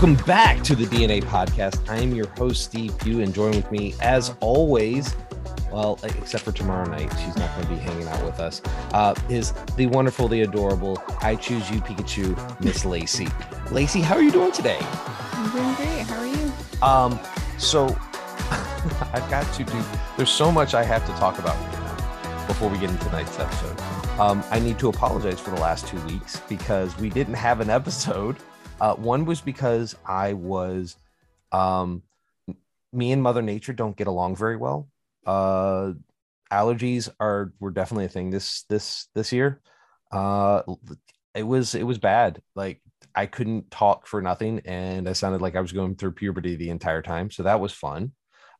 Welcome back to the DNA podcast. I am your host, Steve Pugh, and join with me, as always, well, except for tomorrow night, she's not going to be hanging out with us, uh, is the wonderful, the adorable, I choose you, Pikachu, Miss Lacey. Lacey, how are you doing today? I'm doing great. How are you? Um, so I've got to do, there's so much I have to talk about right now before we get into tonight's episode. Um, I need to apologize for the last two weeks because we didn't have an episode uh, one was because I was, um, me and Mother Nature don't get along very well. Uh, allergies are were definitely a thing this this this year. Uh, it was it was bad. Like I couldn't talk for nothing, and I sounded like I was going through puberty the entire time. So that was fun.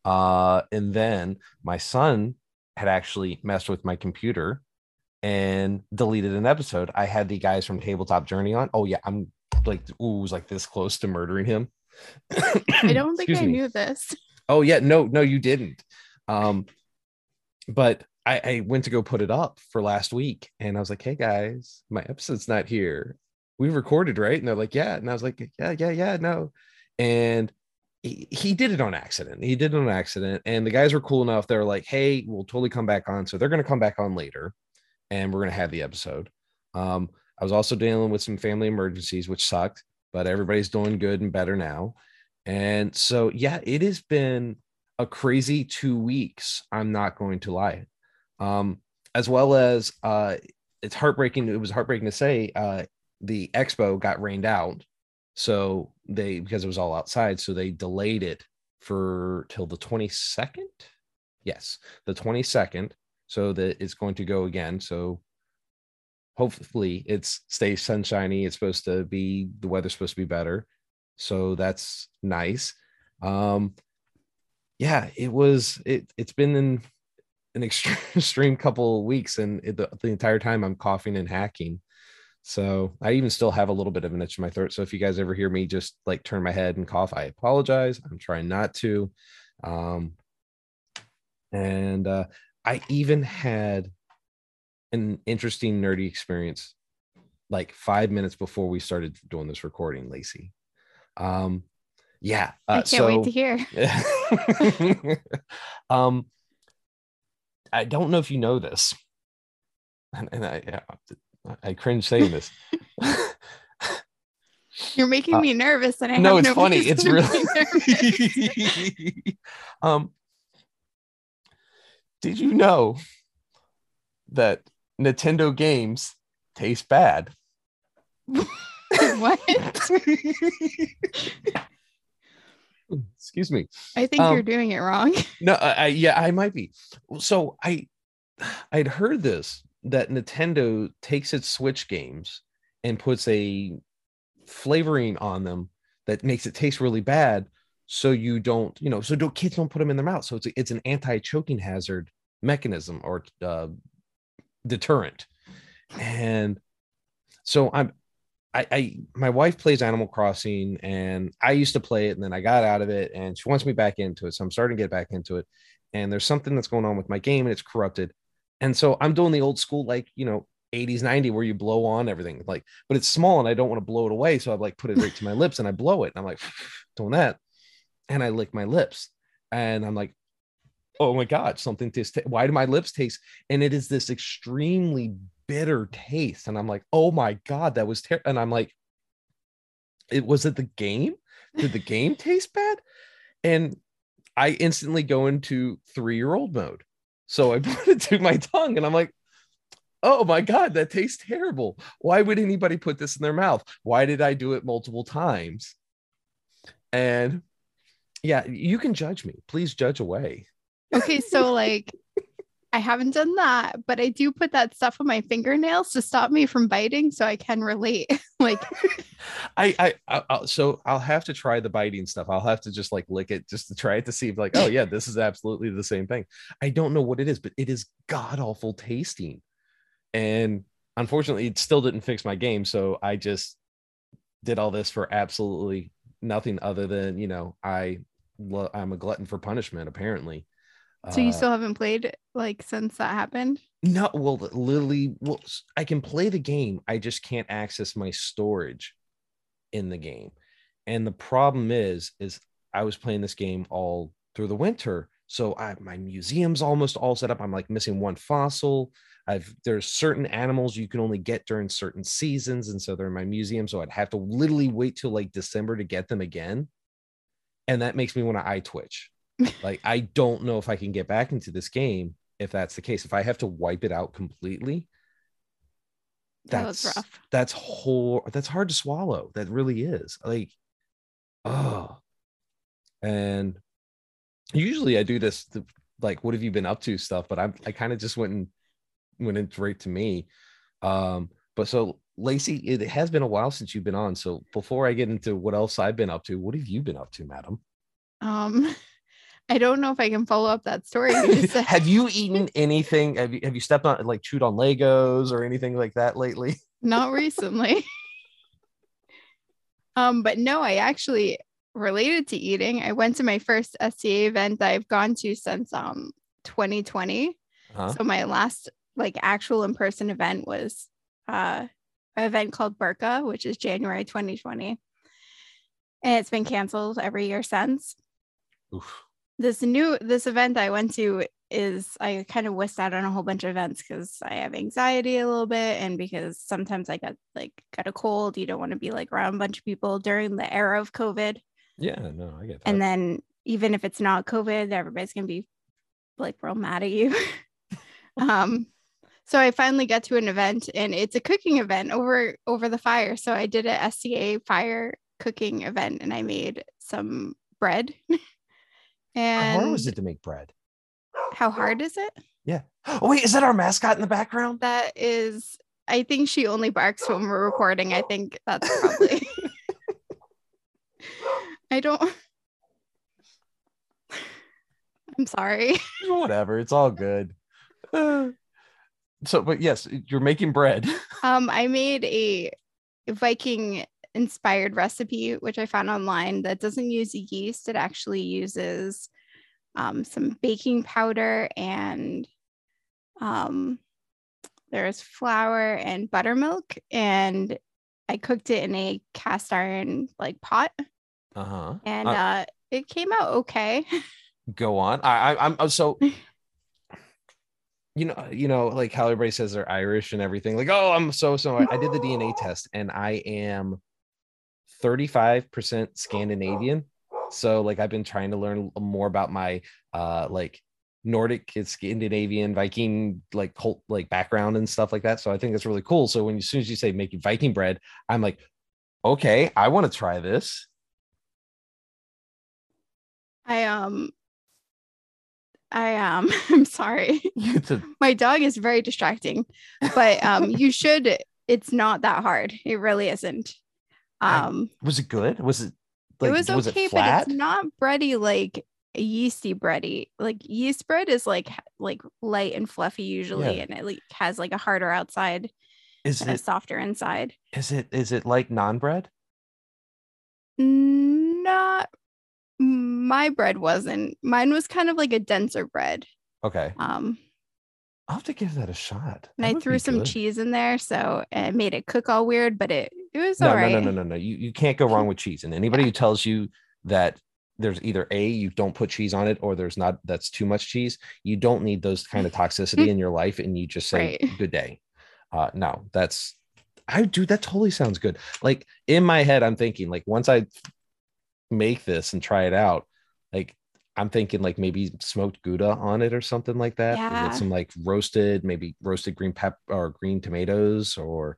Uh, and then my son had actually messed with my computer and deleted an episode. I had the guys from Tabletop Journey on. Oh yeah, I'm like ooh, was like this close to murdering him. I don't think I me. knew this. Oh yeah, no, no, you didn't. Um, but I, I went to go put it up for last week, and I was like, "Hey guys, my episode's not here. We recorded, right?" And they're like, "Yeah," and I was like, "Yeah, yeah, yeah, no." And he, he did it on accident. He did it on accident, and the guys were cool enough. They're like, "Hey, we'll totally come back on." So they're going to come back on later, and we're going to have the episode. Um, I was also dealing with some family emergencies, which sucked, but everybody's doing good and better now. And so, yeah, it has been a crazy two weeks. I'm not going to lie. Um, as well as uh, it's heartbreaking. It was heartbreaking to say uh, the expo got rained out. So they, because it was all outside, so they delayed it for till the 22nd. Yes, the 22nd. So that it's going to go again. So hopefully it's stays sunshiny it's supposed to be the weather's supposed to be better. So that's nice. Um yeah it was it it's been in an extreme, extreme couple weeks and it, the, the entire time i'm coughing and hacking. So i even still have a little bit of an itch in my throat. So if you guys ever hear me just like turn my head and cough i apologize. I'm trying not to. Um and uh i even had an interesting nerdy experience like five minutes before we started doing this recording, Lacey. Um, yeah, uh, I can't so, wait to hear. um, I don't know if you know this, and, and I, I cringe saying this. You're making uh, me nervous, and I no, it's no funny. It's really. um, did you know that Nintendo games taste bad. what? Excuse me. I think um, you're doing it wrong. no, I, yeah, I might be. So I, I'd heard this that Nintendo takes its Switch games and puts a flavoring on them that makes it taste really bad, so you don't, you know, so don't kids don't put them in their mouth. So it's a, it's an anti-choking hazard mechanism or uh, deterrent. And so I'm I, I my wife plays Animal Crossing and I used to play it and then I got out of it and she wants me back into it. So I'm starting to get back into it. And there's something that's going on with my game and it's corrupted. And so I'm doing the old school, like, you know, 80s, 90 where you blow on everything, like, but it's small and I don't want to blow it away. So I've like put it right to my lips and I blow it. And I'm like doing that. And I lick my lips. And I'm like, oh my god something tastes why do my lips taste and it is this extremely bitter taste and i'm like oh my god that was terrible and i'm like it was it the game? Did the game taste bad? And i instantly go into three year old mode. So i put it to my tongue and i'm like oh my god that tastes terrible. Why would anybody put this in their mouth? Why did i do it multiple times? And yeah you can judge me. Please judge away Okay, so like I haven't done that, but I do put that stuff on my fingernails to stop me from biting, so I can relate. like, I, I, I'll, so I'll have to try the biting stuff. I'll have to just like lick it just to try it to see if like, oh yeah, this is absolutely the same thing. I don't know what it is, but it is god awful tasting, and unfortunately, it still didn't fix my game. So I just did all this for absolutely nothing other than you know I I'm a glutton for punishment apparently so you uh, still haven't played like since that happened? No, well, literally, well, I can play the game. I just can't access my storage in the game. And the problem is, is I was playing this game all through the winter. So I my museum's almost all set up. I'm like missing one fossil. I've there's certain animals you can only get during certain seasons, and so they're in my museum. So I'd have to literally wait till like December to get them again. And that makes me want to eye twitch. Like I don't know if I can get back into this game if that's the case. If I have to wipe it out completely, That that's rough. that's whole that's hard to swallow. That really is. Like, oh. And usually I do this to, like what have you been up to stuff, but I'm I kind of just went and went in right to me. Um, but so Lacey, it has been a while since you've been on. So before I get into what else I've been up to, what have you been up to, madam? Um, I don't know if I can follow up that story. You have you eaten anything? Have you have you stepped on like chewed on Legos or anything like that lately? Not recently. um, but no, I actually related to eating. I went to my first SCA event that I've gone to since um 2020. Huh? So my last like actual in-person event was uh an event called Birka, which is January 2020. And it's been canceled every year since. Oof. This new this event I went to is I kind of whisked out on a whole bunch of events because I have anxiety a little bit and because sometimes I got like got a cold. You don't want to be like around a bunch of people during the era of COVID. Yeah, no, I get that. And then even if it's not COVID, everybody's gonna be like real mad at you. um, so I finally got to an event and it's a cooking event over over the fire. So I did a SCA fire cooking event and I made some bread. and How hard was it to make bread? how hard is it? Yeah. Oh wait, is that our mascot in the background? That is I think she only barks when we're recording. I think that's probably I don't I'm sorry. Whatever, it's all good. Uh, so, but yes, you're making bread. Um, I made a Viking inspired recipe, which I found online that doesn't use yeast. It actually uses um, some baking powder and um, there's flour and buttermilk. And I cooked it in a cast iron like pot Uh-huh. and Uh, uh, it came out okay. go on. I, I I'm so you know, you know, like how everybody says they're Irish and everything. Like, oh, I'm so so. I did the DNA test and I am 35% Scandinavian. So like I've been trying to learn more about my uh like Nordic Scandinavian Viking like cult like background and stuff like that. So I think that's really cool. So when as soon as you say making Viking bread, I'm like, okay, I want to try this. I um I um I'm sorry. A- my dog is very distracting but um you should it's not that hard it really isn't I- um was it good? Was it it was okay but it's not bready like yeasty bready like yeast bread is like like light and fluffy usually Yeah. and it like has like a harder outside is and a softer inside is it is it like non bread? not my bread wasn't mine was kind of like a denser bread Okay, um I'll have to give that a shot. and i threw some good. cheese in there so it made it cook all weird but it it was No, all no, no, no, no, no. You you can't go wrong with cheese. And anybody who tells you that there's either a you don't put cheese on it or there's not that's too much cheese, you don't need those kind of toxicity in your life, and you just say Right. good day. Uh, no, that's I do that totally sounds good. Like in my head, I'm thinking like once I make this and try it out, like I'm thinking like maybe smoked Gouda on it or something like that. Yeah. With some like roasted, maybe roasted green pep or green tomatoes, or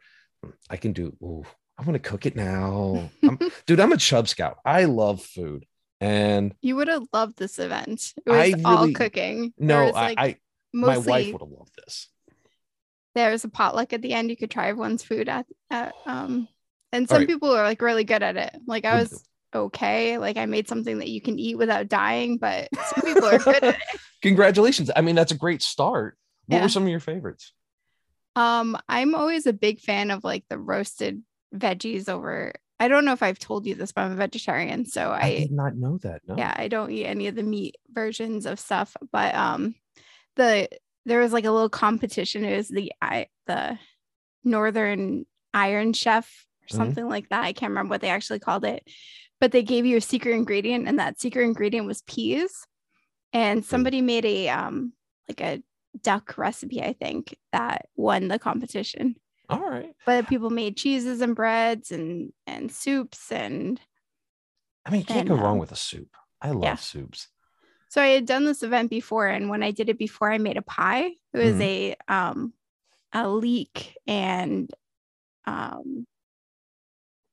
I can do. Ooh, I want to cook it now. I'm, dude, I'm a chub scout. I love food. And You would have loved this event. It was I all cooking. No, I, like, I my wife would have loved this. there was a potluck at the end. You could try everyone's food at, at um, and some right. people are like really good at it. Like I was okay. Like I made something that you can eat without dying, but some people are good at it. Congratulations. I mean, that's a great start. What Yeah. were some of your favorites? Um, I'm always a big fan of like the roasted veggies over. I don't know if I've told you this, but I'm a vegetarian, so I, I did not know that. No. yeah i don't eat any of the meat versions of stuff but um the there was like a little competition it was the i the northern iron chef or Mhm. something like that i can't remember what they actually called it but they gave you a secret ingredient, and that secret ingredient was peas. And somebody made a um like a duck recipe, I think, that won the competition. All right. But people made cheeses and breads and and soups and I mean, you can't And, go wrong um, with a soup. I love yeah. soups. so I had done this event before, and when I did it before, I made a pie. It was Mhm. a um a leek and um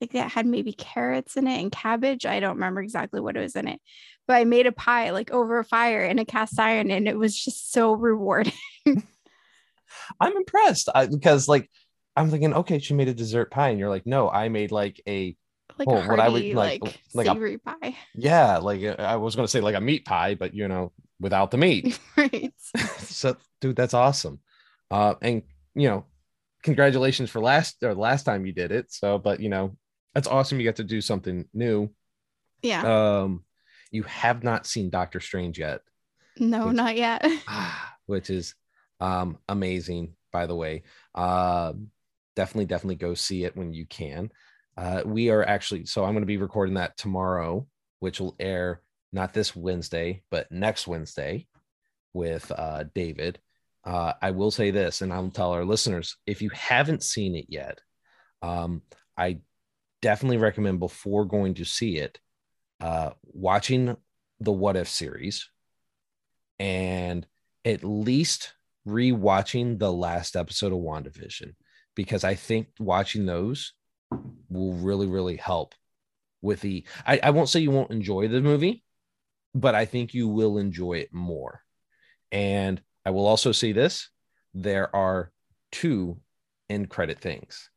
I think that had maybe carrots in it and cabbage. I don't remember exactly what it was in it, but I made a pie like over a fire in a cast iron, and it was just so rewarding. I'm impressed I, because, like, I'm thinking, okay, she made a dessert pie, and you're like, no, I made like a like Oh, a what I would hearty, like- like, like a- savory pie, yeah, like uh, I was gonna say like a meat pie, but you know, without the meat. right? so, dude, that's awesome. Uh, and you know, congratulations for last or last time you did it. So, but you know, that's awesome. You got to do something new. Yeah. Um, you have not seen Doctor Strange yet. no, which- not yet. Which is um amazing by the way um definitely definitely go see it when you can. Uh we are actually so i'm going to be recording that tomorrow which will air not this wednesday but next wednesday with uh david. Uh i will say this and i'll tell our listeners if you haven't seen it yet um i definitely recommend before going to see it uh watching the what if series and at least rewatching the last episode of WandaVision because I think watching those will really, really help with the. I, I won't say you won't enjoy the movie, but I think you will enjoy it more. And I will also say this there are two end credit things.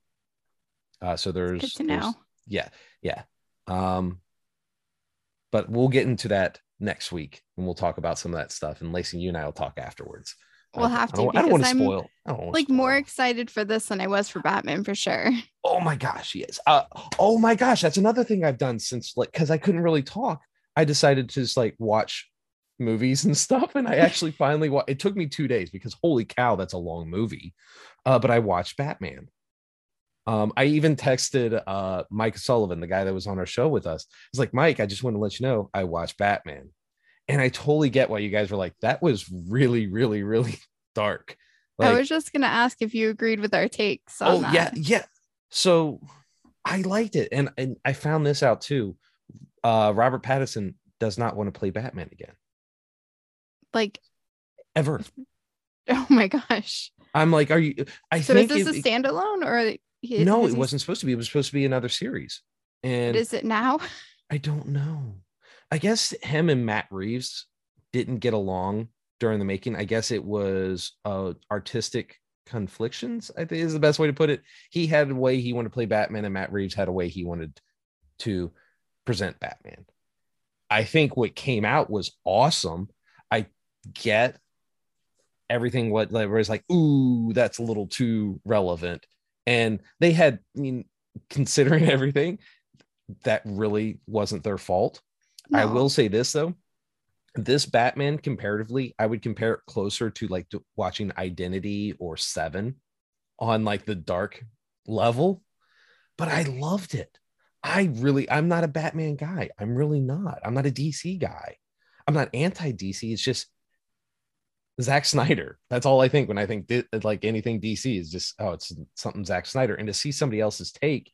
Uh, so there's, Good to there's- know. yeah, yeah. Um, but we'll get into that next week and we'll talk about some of that stuff. And Lacey, you and I will talk afterwards. We'll I- have I don't, to, I don't want to spoil. I don't wanna Like spoil. more excited for this than I was for Batman for sure. Oh my gosh, yes. Uh, oh my gosh, that's another thing I've done since like because I couldn't really talk. I decided to just like watch movies and stuff, and I actually finally wa- It took me two days because holy cow, that's a long movie. Uh, but I watched Batman. Um, I even texted uh Mike Sullivan, the guy that was on our show with us. It's like, Mike, I just want to let you know I watched Batman. And I totally get why you guys were like, that was really, really, really dark. I was just gonna ask if you agreed with our takes on oh that. yeah yeah so i liked it and and i found this out too uh robert pattinson does not want to play batman again Like, ever oh my gosh. i'm like are you i So is this it- a standalone or he- no it wasn't supposed to be it was supposed to be another series and is it now? i don't know i guess him and matt reeves didn't get along during the making. I guess it was uh artistic conflictions i think is the best way to put it. He had a way he wanted to play batman and matt reeves had a way he wanted to present batman. I think what came out was awesome. I get everything what was like ooh that's a little too relevant. And they had i mean considering everything that really wasn't their fault I will say this though. This Batman comparatively, I would compare it closer to like to watching Identity or Seven on like the dark level, but I loved it. I really, I'm not a Batman guy. I'm really not. I'm not a DC guy. I'm not anti DC. It's just Zack Snyder. That's all I think when I think like anything DC is just, oh, it's something Zack Snyder. And to see somebody else's take,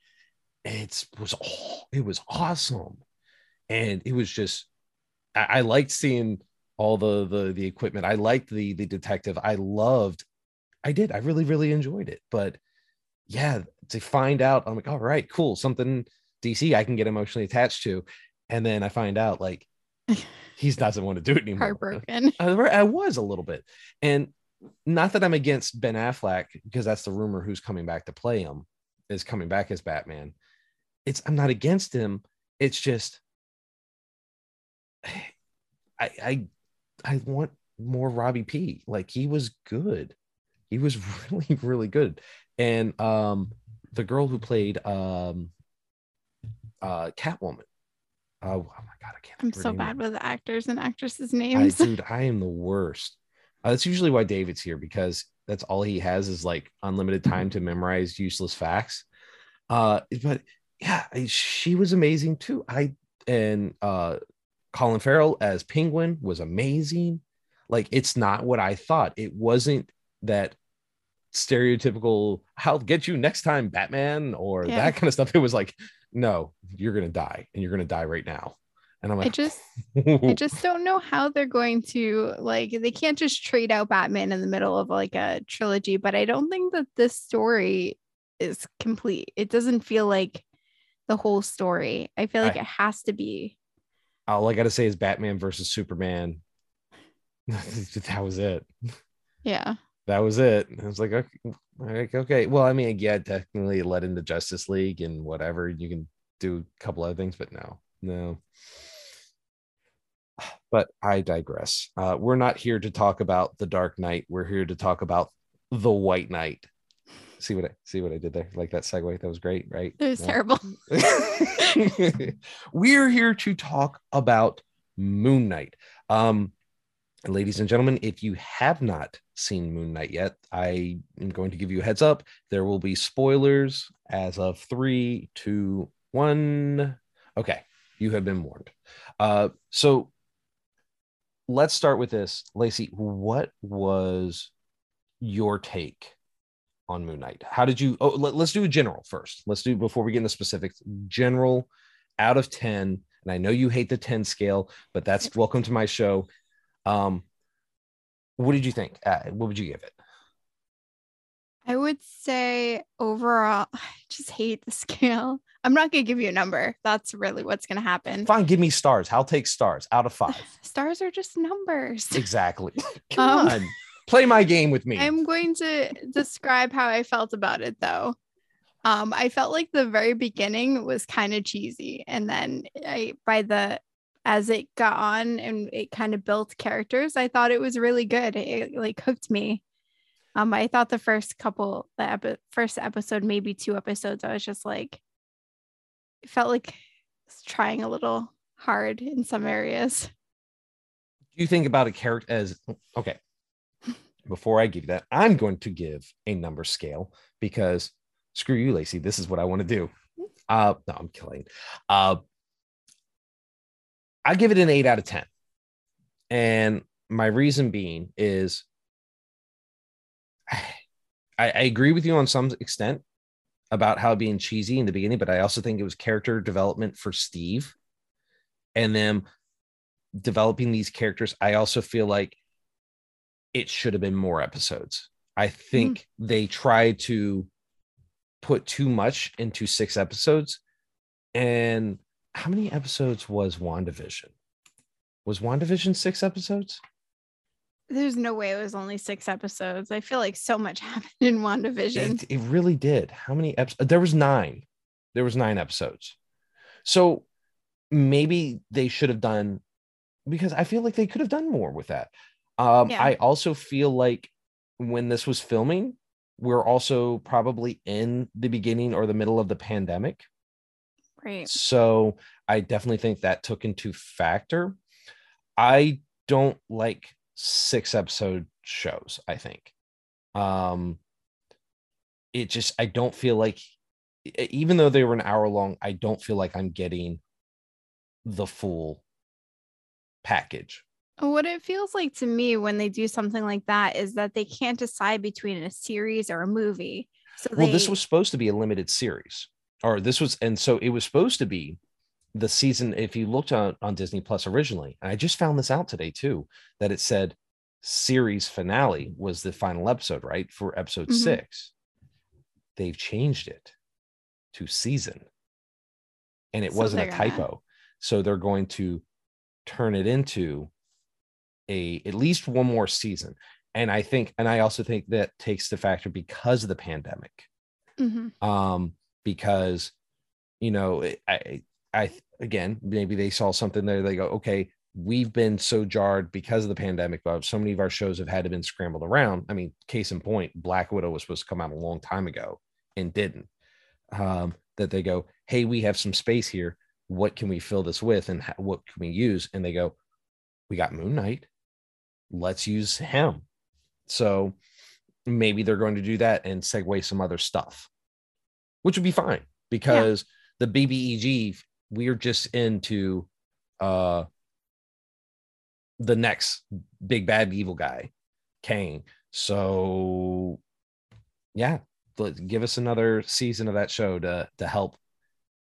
it's was oh, it was awesome and it was just I, I liked seeing all the the the equipment. I liked the the detective. I loved. I did. I really really enjoyed it. But yeah, to find out, I'm like, all right, cool, something DC I can get emotionally attached to, and then I find out like he doesn't want to do it anymore. Heartbroken. I, I was a little bit, and not that I'm against Ben Affleck because that's the rumor who's coming back to play him is coming back as Batman. It's I'm not against him. It's just I I I want more Robbie P. Like he was good. He was really really good. And um the girl who played um uh Catwoman. Oh, oh my god, I can't. I'm so name bad with actors and actresses' I, names. dude, I am the worst. Uh, that's usually why David's here because that's all he has is like unlimited time to memorize useless facts. Uh, but yeah, I- she was amazing too. I and uh Colin Farrell as Penguin was amazing. Like it's not what I thought. It wasn't that stereotypical "I'll get you next time, Batman" or Yeah. that kind of stuff. It was like, no, you're gonna die, and you're gonna die right now. And I'm like, I just I just don't know how they're going to like they can't just trade out Batman in the middle of like a trilogy, but I don't think that this story is complete. It doesn't feel like the whole story. I feel like I- it has to be. All I gotta say is Batman versus Superman. that was it. Yeah. That was it. I was like, okay, like, okay. Well, I mean, yeah, technically it led into Justice League and whatever. You can do a couple other things, but no, no. But I digress. Uh, we're not here to talk about the Dark Knight. We're here to talk about the White Knight. See what I see what I did there? Like that segue. That was great, right? It was No. terrible. We're here to talk about Moon Knight. Um, ladies and gentlemen, if you have not seen Moon Knight yet, I am going to give you a heads up. There will be spoilers as of three, two, one. Okay, you have been warned. Uh, so let's start with this. Lacey, what was your take on Moon Knight? How did you? Oh, let, us do a general first. Let's do before we get into specifics. General out of ten, and I know you hate the ten scale, but that's welcome to my show. Um, what did you think? Uh, what would you give it? I would say overall, I just hate the scale. I'm not going to give you a number. That's really what's going to happen. Fine, give me stars. I'll take stars out of five. Stars are just numbers. exactly. Come Um, on, play my game with me. I'm going to describe how I felt about it though. Um, I felt like the very beginning was kind of cheesy, and then I by the as it got on and it kind of built characters, I thought it was really good. It, like hooked me. Um, I thought the first couple, the epi- first episode, maybe two episodes, I was just like, it felt like trying a little hard in some areas. Do you think about a character as okay before i give you that i'm going to give a number scale because screw you lacey this is what i want to do. Uh no i'm killing uh i give it an 8 out of 10 and my reason being is I, I agree with you on some extent about how being cheesy in the beginning but i also think it was character development for steve and then developing these characters, I also feel like it should have been more episodes. I think mm-hmm. they tried to put too much into six episodes. And how many episodes was WandaVision? Was WandaVision six episodes? There's no way it was only six episodes. I feel like so much happened in WandaVision. It, it really did. How many episodes? There was nine. There was nine episodes. So maybe they should have done because I feel like they could have done more with that. Um, Yeah. I also feel like when this was filming, we're also probably in the beginning or the middle of the pandemic. Right. So I definitely think that took into factor. I don't like six episode shows, I think. Um it just I don't feel like even though they were an hour long, I don't feel like I'm getting the full package. What it feels like to me when they do something like that is that they can't decide between a series or a movie. So Well, this was supposed to be a limited series, or this was, and so it was supposed to be the season. If you looked on, on Disney Plus originally, and I just found this out today too, that it said series finale was the final episode, right? For episode Mhm. six. They've changed it to season, and it So wasn't a they're gonna- typo. So they're going to turn it into a at least one more season. And I think, and I also think that takes the factor because of the pandemic. Mhm. um because you know i i again maybe they saw something there they go okay we've been so jarred because of the pandemic but so many of our shows have had to been scrambled around. I mean case in point black widow was supposed to come out a long time ago and didn't. Um that they go hey we have some space here. What can we fill this with and how, what can we use? And they go we got moon knight let's use him so maybe they're going to do that and segue some other stuff which would be fine because the BBEG we're just into uh the next big bad evil guy, Kang. So yeah, give us another season of that show to to help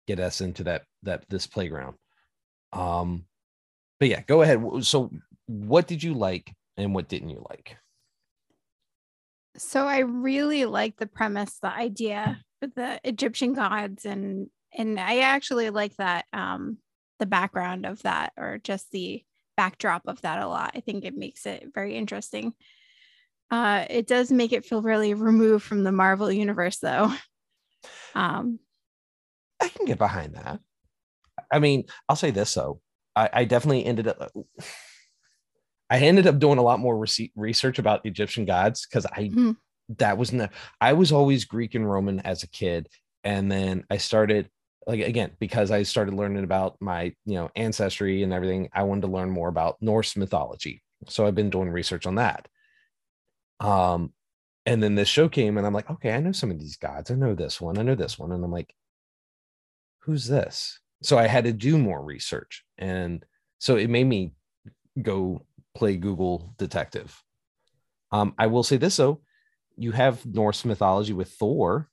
get us into that that this playground. Um but yeah, go ahead. So what did you like and what didn't you like? So I really like the premise, the idea with the Egyptian gods and and I actually like that um the background of that or just the backdrop of that a lot. I think it makes it very interesting. Uh it does make it feel really removed from the Marvel universe though. Um I can get behind that. I mean, I'll say this though. I, I definitely ended up I ended up doing a lot more research about Egyptian gods because I Mhm. that was not I was always Greek and Roman as a kid, and then I started like again because I started learning about my you know ancestry and everything. I wanted to learn more about Norse mythology, so I've been doing research on that. Um, and then this show came, and I'm like, okay, I know some of these gods. I know this one. I know this one, and I'm like, who's this? So I had to do more research, and so it made me go play Google Detective. Um, I will say this though, you have Norse mythology with Thor,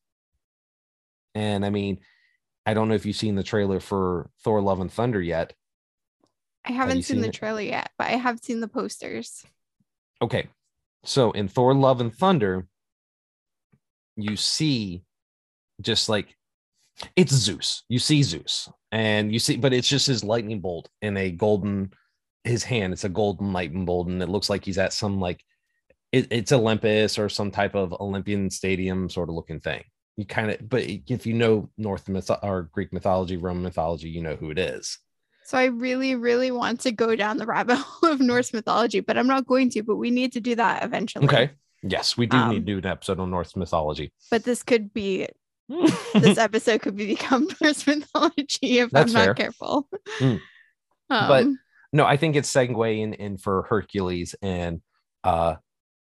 and I mean, I don't know if you've seen the trailer for Thor: Love and Thunder yet. I haven't you seen, seen the it? trailer yet, but I have seen the posters. Okay, so in Thor: Love and Thunder, you see just like it's Zeus. You see Zeus, and you see, but it's just his lightning bolt in a golden his hand. It's a golden bolt, and it looks like he's at some like it, it's Olympus or some type of Olympian stadium sort of looking thing. You kind of, but if you know North myth or Greek mythology, Roman mythology, you know who it is. So I really, really want to go down the rabbit hole of Norse mythology, but I'm not going to, but we need to do that eventually. Okay. Yes, we do Um, need to do an episode on Norse mythology. But this could be this episode could become Norse mythology if That's I'm not fair. careful. Mm. But- Um, no, I think it's segue in, for Hercules and uh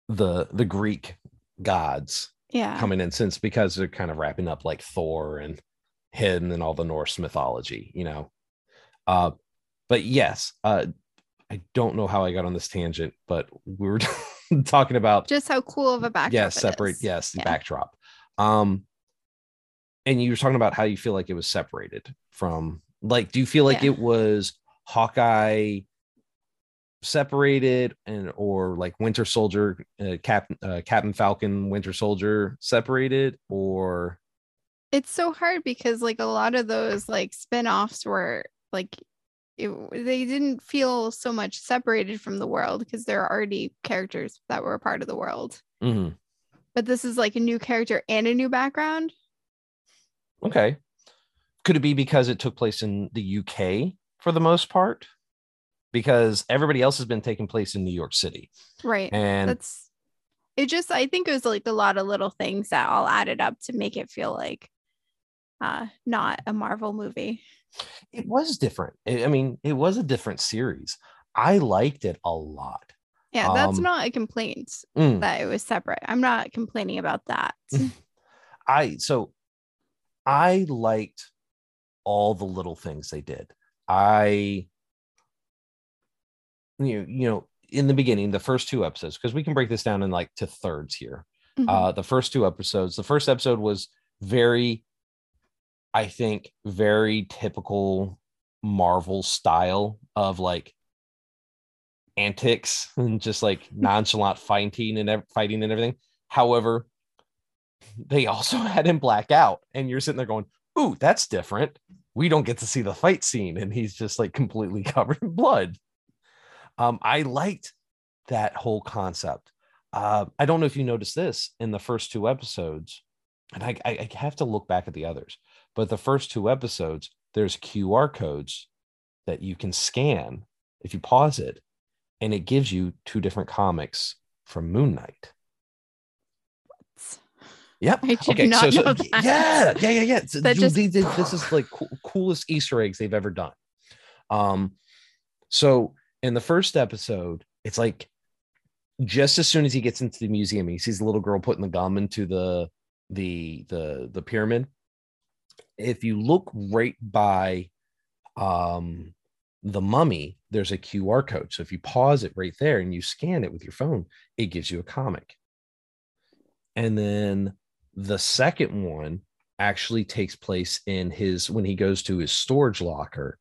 the the Greek gods yeah. coming in since because they're kind of wrapping up like Thor and him and all the Norse mythology, you know. Uh but yes, uh I don't know how I got on this tangent, but we were talking about Just how cool of a backdrop. yes, it separate, is. yes, the Yeah. backdrop. Um and you were talking about how you feel like it was separated from like do you feel like Yeah. it was Hawkeye separated and or like Winter Soldier uh, Cap uh, Captain Falcon Winter Soldier separated or It's so hard because like a lot of those like spin-offs were like it, they didn't feel so much separated from the world because there are already characters that were a part of the world. Mhm. But this is like a new character and a new background. okay could it be because it took place in the UK for the most part because everybody else has been taking place in New York City Right. and That's it just I think it was like a lot of little things that all added up to make it feel like uh not a Marvel movie. it was different. I mean, it was a different series. I liked it a lot. Yeah, that's Um, not a complaint Mm, that it was separate. I'm not complaining about that. I so I liked all the little things they did. I you know, you know, in the beginning, the first two episodes, because we can break this down in like to thirds here. Mhm. Uh the first two episodes, the first episode was very, I think, very typical Marvel style of like antics and just like nonchalant fighting and ev- fighting and everything. However, they also had him black out, and you're sitting there going, "Ooh, that's different." We don't get to see the fight scene, and he's just like completely covered in blood. Um, I liked that whole concept. Uh, I don't know if you noticed this in the first two episodes, and I, I, I have to look back at the others, but the first two episodes, there's QR codes that you can scan if you pause it, and it gives you two different comics from Moon Knight. Yep. Not know that. Yeah, yeah, yeah, yeah. So dude, just- they did- this is like cool, coolest Easter eggs they've ever done. Um, so in the first episode, it's like just as soon as he gets into the museum, he sees the little girl putting the gum into the the the the pyramid. If you look right by um the mummy there's a qr code so if you pause it right there and you scan it with your phone it gives you a comic and then the second one actually takes place in his when he goes to his storage locker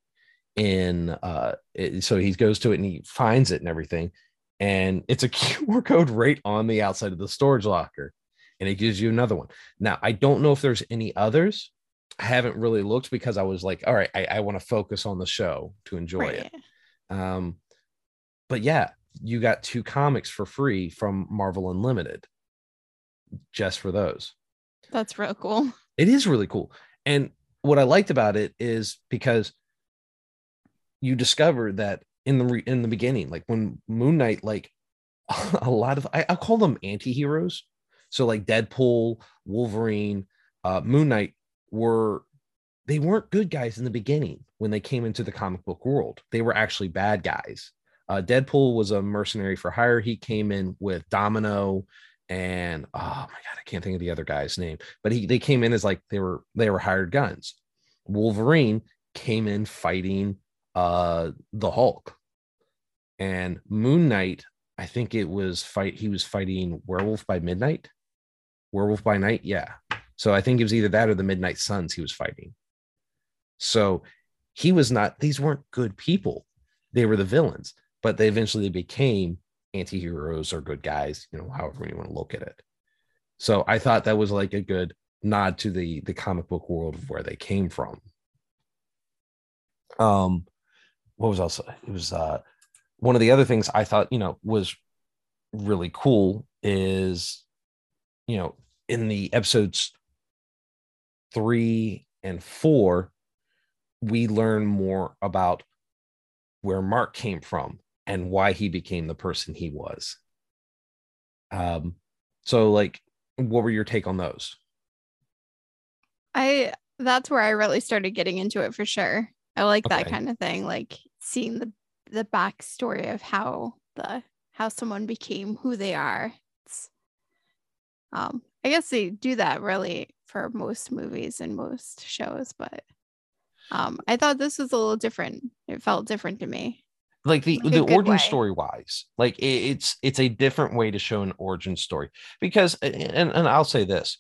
in uh it, so he goes to it and he finds it and everything and it's a QR code right on the outside of the storage locker and it gives you another one. Now, I don't know if there's any others. I haven't really looked because I was like, all right, I, I want to focus on the show to enjoy right. it. Um, but yeah, you got two comics for free from Marvel Unlimited just for those. That's real cool. It is really cool. And what I liked about it is because you discover that in the re- in the beginning, like when Moon Knight, like a lot of I, I call them anti-heroes. So like Deadpool, Wolverine, uh, Moon Knight were they weren't good guys in the beginning when they came into the comic book world. They were actually bad guys. Uh, Deadpool was a mercenary for hire. He came in with Domino and oh my god, I can't think of the other guy's name, but he they came in as like they were they were hired guns. Wolverine came in fighting uh the Hulk. And Moon Knight, I think it was fight he was fighting Werewolf by Midnight. Werewolf by Night, yeah. So I think it was either that or the Midnight Suns he was fighting. So he was not these weren't good people. They were the villains, but they eventually became anti-heroes or good guys, you know, however you want to look at it. So I thought that was like a good nod to the the comic book world of where they came from. Um what was also it was uh one of the other things I thought, you know, was really cool is, you know, in the episodes three and four, we learn more about where Mark came from and why he became the person he was. Um, so like, what were your take on those? I that's where I really started getting into it for sure. I like okay. that kind of thing, like seeing the the backstory of how the how someone became who they are. It's, um, I guess they do that really for most movies and most shows, but um, I thought this was a little different. It felt different to me. Like the like the origin way. story wise, like it, it's it's a different way to show an origin story because and and I'll say this.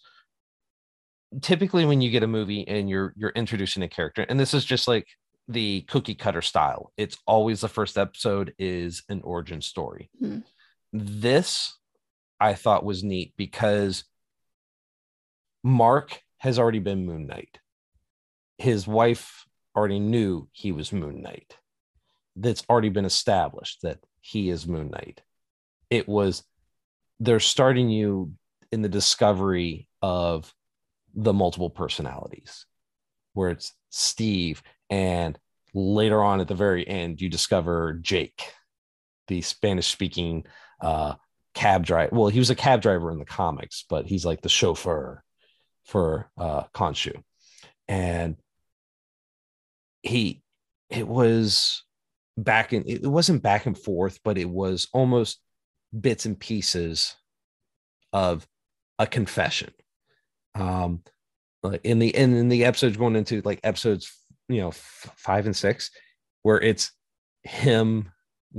Typically, when you get a movie and you're you're introducing a character, and this is just like the cookie cutter style. It's always the first episode is an origin story. Hmm. This I thought was neat because Mark has already been Moon Knight. His wife already knew he was Moon Knight. That's already been established that he is Moon Knight. It was they're starting you in the discovery of the multiple personalities where it's Steve and later on at the very end you discover jake the spanish speaking uh, cab driver well he was a cab driver in the comics but he's like the chauffeur for uh Khonshu and he it was back and it wasn't back and forth but it was almost bits and pieces of a confession. Um like in the in, in the episodes going into like episodes you know f- five and six where it's him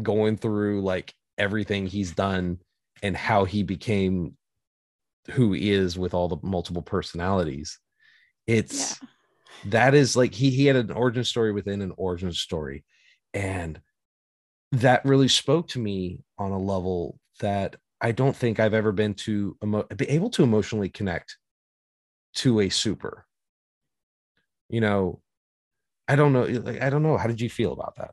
going through like everything he's done and how he became who he is with all the multiple personalities. It's yeah. that is like he he had an origin story within an origin story and that really spoke to me on a level that I don't think I've ever been to emo- be able to emotionally connect to a super. You know, I don't know. Like, I don't know. How did you feel about that?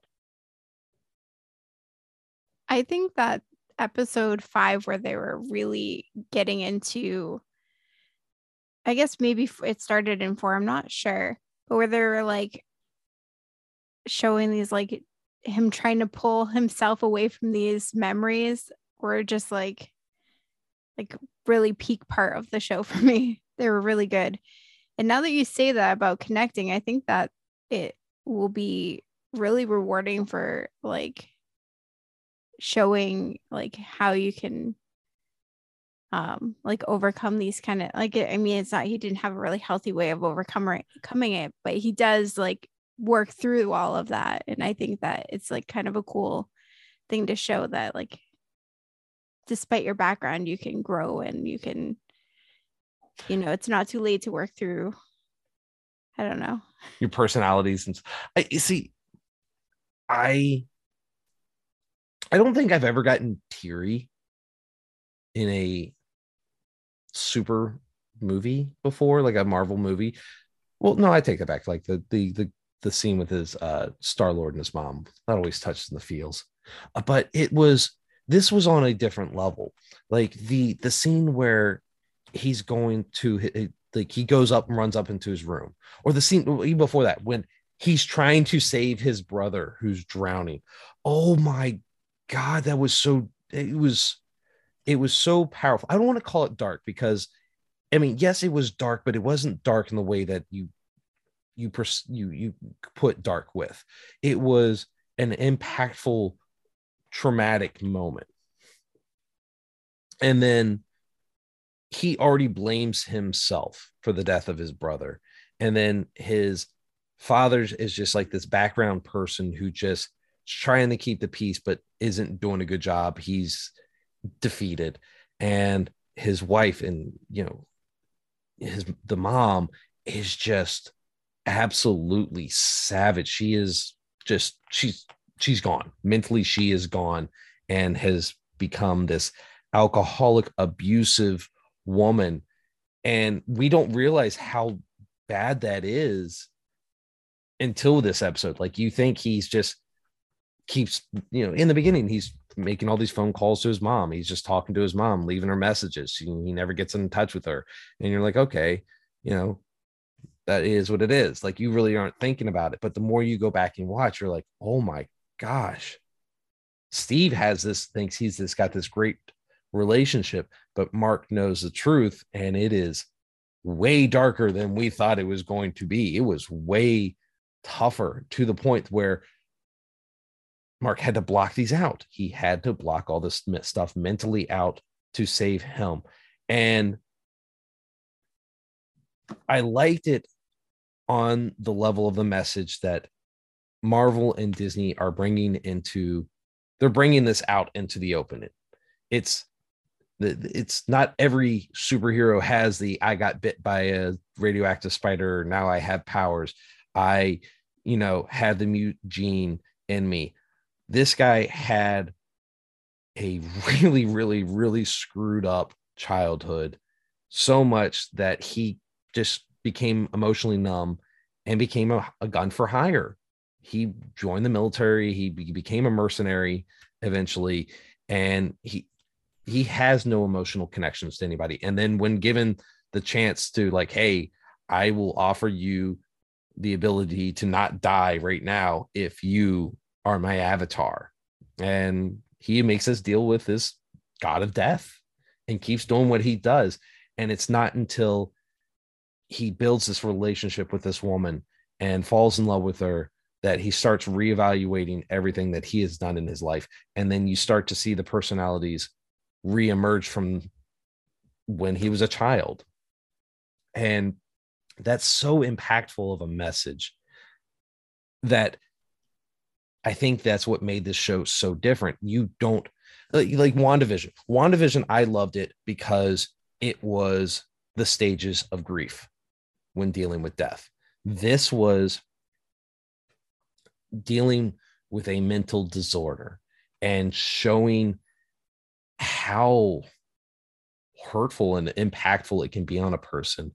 I think that episode five, where they were really getting into, I guess maybe it started in four, I'm not sure, but where they were like showing these, like him trying to pull himself away from these memories were just like, like really peak part of the show for me. They were really good. And now that you say that about connecting, I think that it will be really rewarding for like showing like how you can um like overcome these kind of like i mean it's not he didn't have a really healthy way of overcoming coming it but he does like work through all of that and i think that it's like kind of a cool thing to show that like despite your background you can grow and you can you know it's not too late to work through i don't know. Your personalities and i you see i i don't think i've ever gotten teary in a super movie before like a marvel movie. Well no i take that back like the the the, the scene with his uh star lord and his mom that always touches in the feels uh, but it was this was on a different level. Like the the scene where he's going to like he goes up and runs up into his room or the scene even before that when he's trying to save his brother who's drowning. Oh my god that was so it was it was so powerful. I don't want to call it dark because i mean yes it was dark but it wasn't dark in the way that you you pers- you you put dark with. It was an impactful traumatic moment. And then he already blames himself for the death of his brother. And then his father is just like this background person who just trying to keep the peace but isn't doing a good job. He's defeated. And his wife and you know his the mom is just absolutely savage. She is just she's she's gone. Mentally she is gone and has become this alcoholic abusive woman. And we don't realize how bad that is until this episode. Like you think he's just keeps you know in the beginning he's making all these phone calls to his mom. He's just talking to his mom leaving her messages. He, he never gets in touch with her. And you're like okay you know that is what it is like you really aren't thinking about it but the more you go back and watch you're like oh my gosh steve has this thinks he's this got this great relationship, but Mark knows the truth, and it is way darker than we thought it was going to be. It was way tougher to the point where Mark had to block these out. He had to block all this stuff mentally out to save him. And I liked it on the level of the message that Marvel and Disney are bringing into they're bringing this out into the open. It's it's not every superhero has the I got bit by a radioactive spider. Now I have powers. I, you know, had the mute gene in me. This guy had a really, really, really screwed up childhood, so much that he just became emotionally numb and became a, a gun for hire. He joined the military. He, he became a mercenary eventually, and he he has no emotional connections to anybody. And then when given the chance to like, hey, I will offer you the ability to not die right now if you are my avatar. And he makes us deal with this god of death and keeps doing what he does. And it's not until he builds this relationship with this woman and falls in love with her that he starts reevaluating everything that he has done in his life. And then you start to see the personalities reemerge from when he was a child. And that's so impactful of a message that I think that's what made this show so different. You don't like, like WandaVision. WandaVision, I loved it because it was the stages of grief when dealing with death. This was dealing with a mental disorder and showing how hurtful and impactful it can be on a person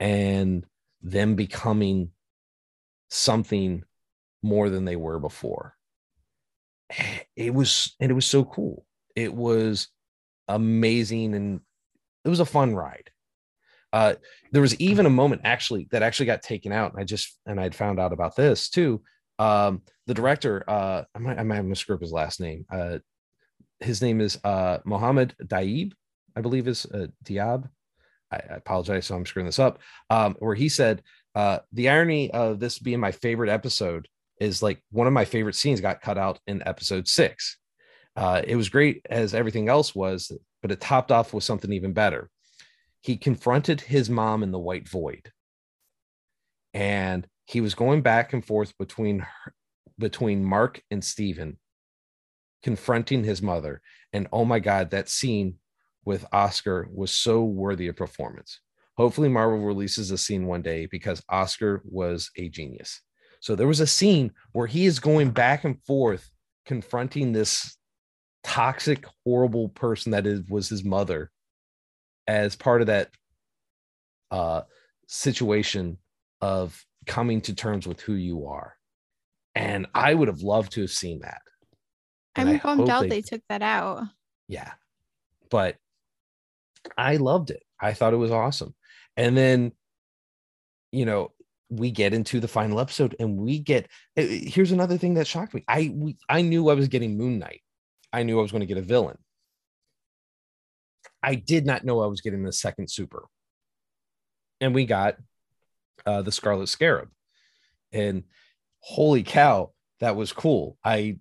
and them becoming something more than they were before. It was and it was so cool. It was amazing and it was a fun ride uh there was even a moment actually that actually got taken out and i just and i'd found out about this too um the director uh i might i might have screw up his last name uh his name is uh, Mohammed Daib, I believe is uh, Diab. I, I, apologize, so I'm screwing this up. Um, where he said, uh, "The irony of this being my favorite episode is like one of my favorite scenes got cut out in episode six. Uh, it was great as everything else was, but it topped off with something even better. He confronted his mom in the white void, and he was going back and forth between between Mark and Stephen, confronting his mother. And oh my God, that scene with Oscar was so worthy of performance. Hopefully, Marvel releases a scene one day because Oscar was a genius. So there was a scene where he is going back and forth confronting this toxic, horrible person that is, was his mother as part of that uh, situation of coming to terms with who you are. And I would have loved to have seen that. And I'm I bummed out they- they took that out. yeah but i loved it i thought it was awesome and then you know we get into the final episode and we get eh, here's another thing that shocked me i we, i knew i was getting moon knight i knew i was going to get a villain i did not know i was getting the second super and we got uh the scarlet scarab and holy cow that was cool i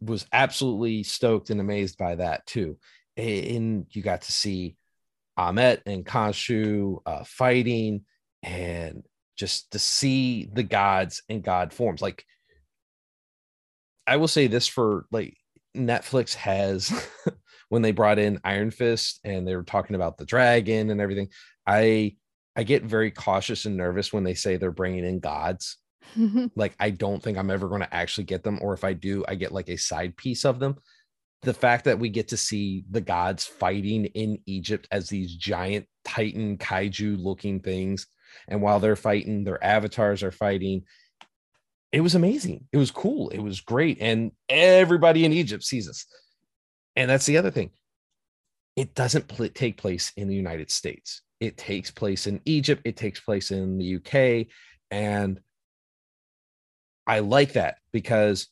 was absolutely stoked and amazed by that too. And you got to see Ammit and Khonshu uh, fighting and just to see the gods in god forms. Like, I will say this for like Netflix has when they brought in Iron Fist and they were talking about the dragon and everything. I I get very cautious and nervous when they say they're bringing in gods like I don't think I'm ever going to actually get them, or if I do, I get like a side piece of them. The fact that we get to see the gods fighting in Egypt as these giant Titan kaiju looking things, and while they're fighting, their avatars are fighting. It was amazing. It was cool. It was great, and everybody in Egypt sees us. And that's the other thing. It doesn't pl- take place in the United States. It takes place in Egypt. It takes place in the UK, and I like that because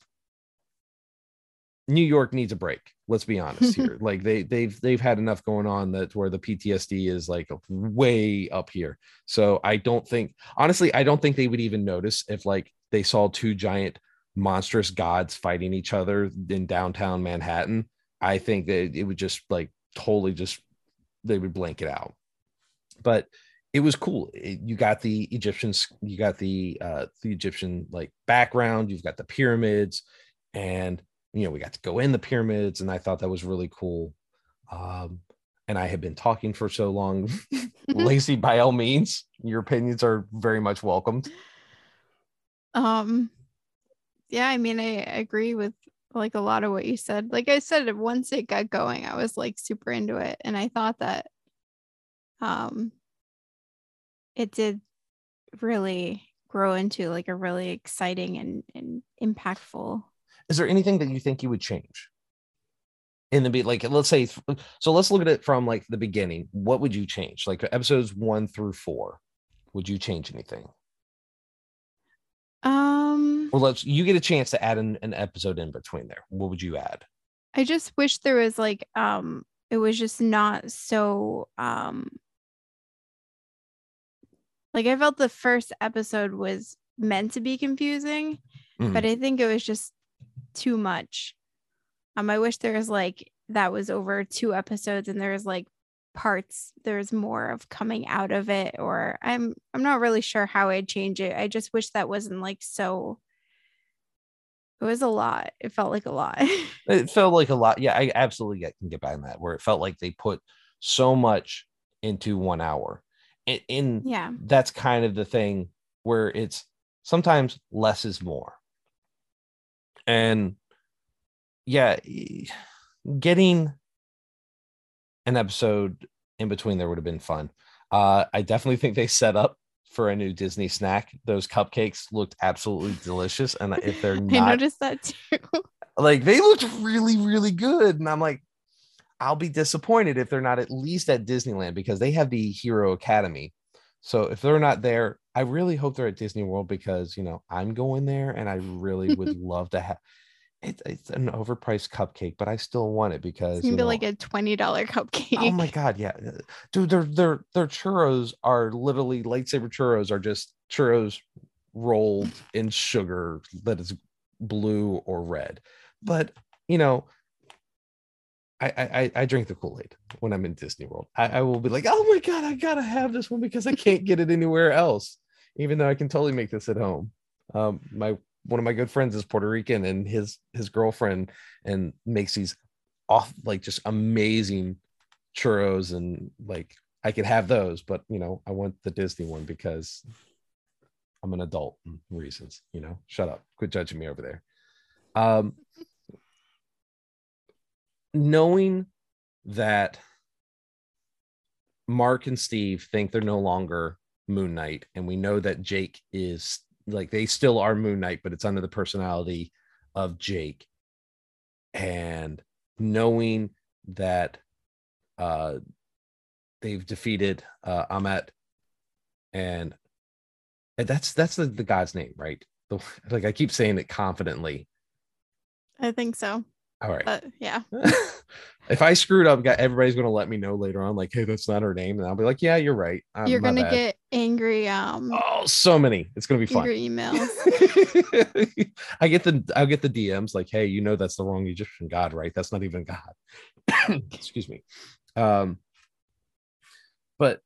New York needs a break. Let's be honest here. like they they've they've had enough going on that where the PTSD is like way up here. So I don't think honestly, I don't think they would even notice if like they saw two giant monstrous gods fighting each other in downtown Manhattan. I think that it would just like totally just they would blank it out. But it was cool. It- you got the Egyptians, you got the uh the Egyptian like background, you've got the pyramids, and you know, we got to go in the pyramids, and I thought that was really cool. Um, and I have been talking for so long. Lacey, by all means, your opinions are very much welcomed. um yeah, I mean I agree with like a lot of what you said. Like I said, once it got going, I was like super into it. And I thought that um it did really grow into like a really exciting and, and impactful Is there anything that you think you would change? In the be like, let's say, so let's look at it from like the beginning. What would you change? Like episodes one through four, would you change anything? um Or let's you get a chance to add an, an episode in between there. What would you add? I just wish there was like um it was just not so um like I felt the first episode was meant to be confusing, Mhm. but I think it was just too much. Um I wish there was like that was over two episodes and there was like parts there's more of coming out of it or I'm I'm not really sure how I'd change it. I just wish that wasn't like so it was a lot. It felt like a lot. It felt like a lot. Yeah, I absolutely get, can get behind that. Where it felt like they put so much into one hour, and, and yeah. that's kind of the thing where it's sometimes less is more. And yeah, getting an episode in between there would have been fun. Uh, I definitely think they set up for a new Disney snack. Those cupcakes looked absolutely delicious, and if they're not, I noticed that too. like they looked really really good and i'm like i'll be disappointed if they're not at least at disneyland because they have the hero academy so if they're not there i really hope they're at disney world because you know i'm going there and i really would love to have it, it's an overpriced cupcake but i still want it because It's you gonna be know, like a twenty dollar cupcake. oh my god yeah uh, dude their their their churros are literally lightsaber churros are just churros rolled in sugar that is blue or red but you know I, I I- I drink the Kool-Aid when I'm in Disney World. I, I will be like, oh my god, I gotta have this one because I can't get it anywhere else. even though I can totally make this at home. Um, my one of my good friends is Puerto Rican, and his his girlfriend and makes these off like just amazing churros, and like I could have those, but you know I want the Disney one because I'm an adult reasons. You know, shut up, quit judging me over there. Um, knowing that Mark and Steve think they're no longer Moon Knight, and we know that Jake is like they still are Moon Knight, but it's under the personality of Jake. And knowing that uh they've defeated uh Ammit and, and that's that's the, the guy's name, right? The, like I keep saying it confidently. I think so. All right. But yeah. if I screwed up, everybody's going to let me know later on, like, hey, that's not her name. And I'll be like, yeah, you're right. Um, you're going to get angry. Um, oh, so many. It's going to be fun. emails. I get the, I'll get the DMs like, hey, you know, that's the wrong Egyptian God, right? That's not even God. Excuse me. Um, but